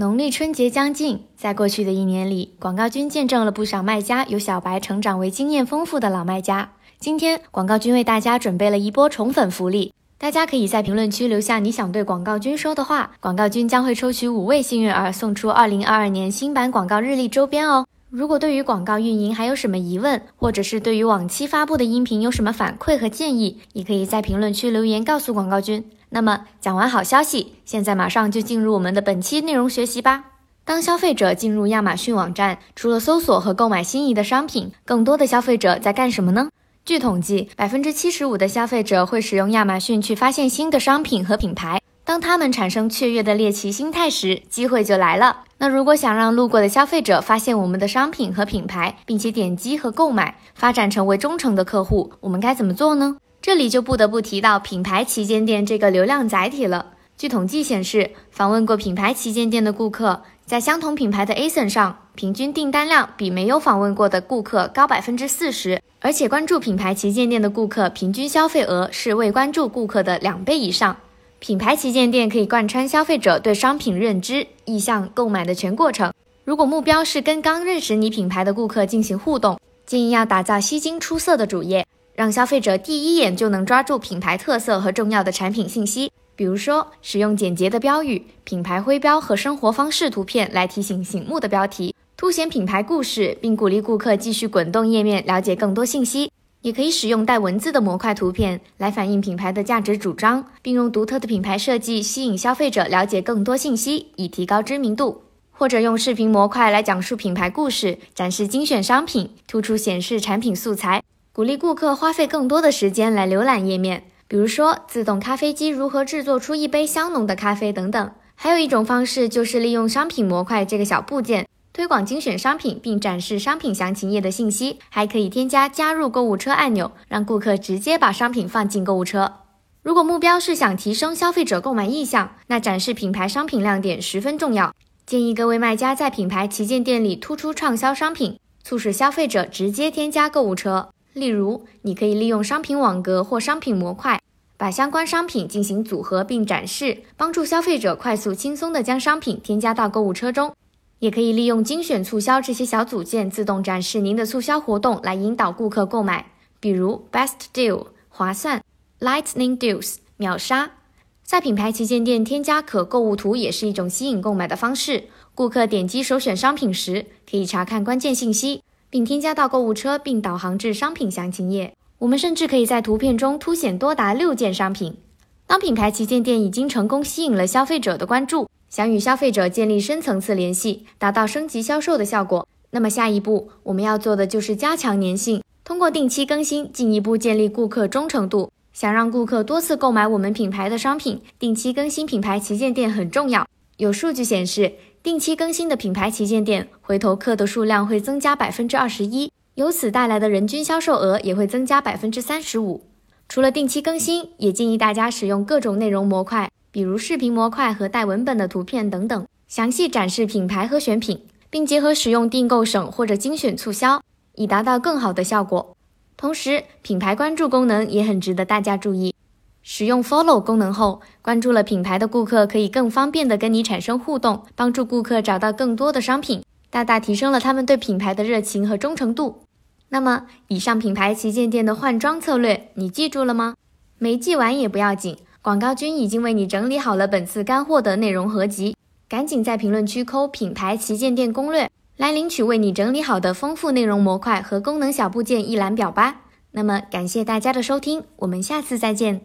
农历春节将近，在过去的一年里，广告君见证了不少卖家由小白成长为经验丰富的老卖家。今天，广告君为大家准备了一波宠粉福利，大家可以在评论区留下你想对广告君说的话，广告君将会抽取五位幸运儿送出二零二二年新版广告日历周边哦。如果对于广告运营还有什么疑问，或者是对于往期发布的音频有什么反馈和建议，也可以在评论区留言告诉广告君。那么讲完好消息，现在马上就进入我们的本期内容学习吧。当消费者进入亚马逊网站，除了搜索和购买心仪的商品，更多的消费者在干什么呢？据统计，百分之七十五的消费者会使用亚马逊去发现新的商品和品牌。当他们产生雀跃的猎奇心态时，机会就来了。那如果想让路过的消费者发现我们的商品和品牌，并且点击和购买，发展成为忠诚的客户，我们该怎么做呢？这里就不得不提到品牌旗舰店这个流量载体了。据统计显示，访问过品牌旗舰店的顾客，在相同品牌的 ASIN 上，平均订单量比没有访问过的顾客高百分之四十。而且，关注品牌旗舰店的顾客，平均消费额是未关注顾客的两倍以上。品牌旗舰店可以贯穿消费者对商品认知、意向、购买的全过程。如果目标是跟刚认识你品牌的顾客进行互动，建议要打造吸睛出色的主页。让消费者第一眼就能抓住品牌特色和重要的产品信息，比如说使用简洁的标语、品牌徽标和生活方式图片来提醒醒目的标题，凸显品牌故事，并鼓励顾客继续滚动页面了解更多信息。也可以使用带文字的模块图片来反映品牌的价值主张，并用独特的品牌设计吸引消费者了解更多信息，以提高知名度。或者用视频模块来讲述品牌故事，展示精选商品，突出显示产品素材。鼓励顾客花费更多的时间来浏览页面，比如说自动咖啡机如何制作出一杯香浓的咖啡等等。还有一种方式就是利用商品模块这个小部件推广精选商品，并展示商品详情页的信息。还可以添加加入购物车按钮，让顾客直接把商品放进购物车。如果目标是想提升消费者购买意向，那展示品牌商品亮点十分重要。建议各位卖家在品牌旗舰店里突出畅销商品，促使消费者直接添加购物车。例如，你可以利用商品网格或商品模块，把相关商品进行组合并展示，帮助消费者快速轻松地将商品添加到购物车中。也可以利用精选促销这些小组件自动展示您的促销活动，来引导顾客购买。比如 Best Deal 划算，Lightning Deals 秒杀。在品牌旗舰店添加可购物图也是一种吸引购买的方式。顾客点击首选商品时，可以查看关键信息。并添加到购物车，并导航至商品详情页。我们甚至可以在图片中凸显多达六件商品。当品牌旗舰店已经成功吸引了消费者的关注，想与消费者建立深层次联系，达到升级销售的效果，那么下一步我们要做的就是加强粘性，通过定期更新进一步建立顾客忠诚度。想让顾客多次购买我们品牌的商品，定期更新品牌旗舰店很重要。有数据显示。定期更新的品牌旗舰店，回头客的数量会增加百分之二十一，由此带来的人均销售额也会增加百分之三十五。除了定期更新，也建议大家使用各种内容模块，比如视频模块和带文本的图片等等，详细展示品牌和选品，并结合使用订购省或者精选促销，以达到更好的效果。同时，品牌关注功能也很值得大家注意。使用 Follow 功能后，关注了品牌的顾客可以更方便的跟你产生互动，帮助顾客找到更多的商品，大大提升了他们对品牌的热情和忠诚度。那么，以上品牌旗舰店的换装策略你记住了吗？没记完也不要紧，广告君已经为你整理好了本次干货的内容合集，赶紧在评论区扣品牌旗舰店攻略来领取为你整理好的丰富内容模块和功能小部件一览表吧。那么，感谢大家的收听，我们下次再见。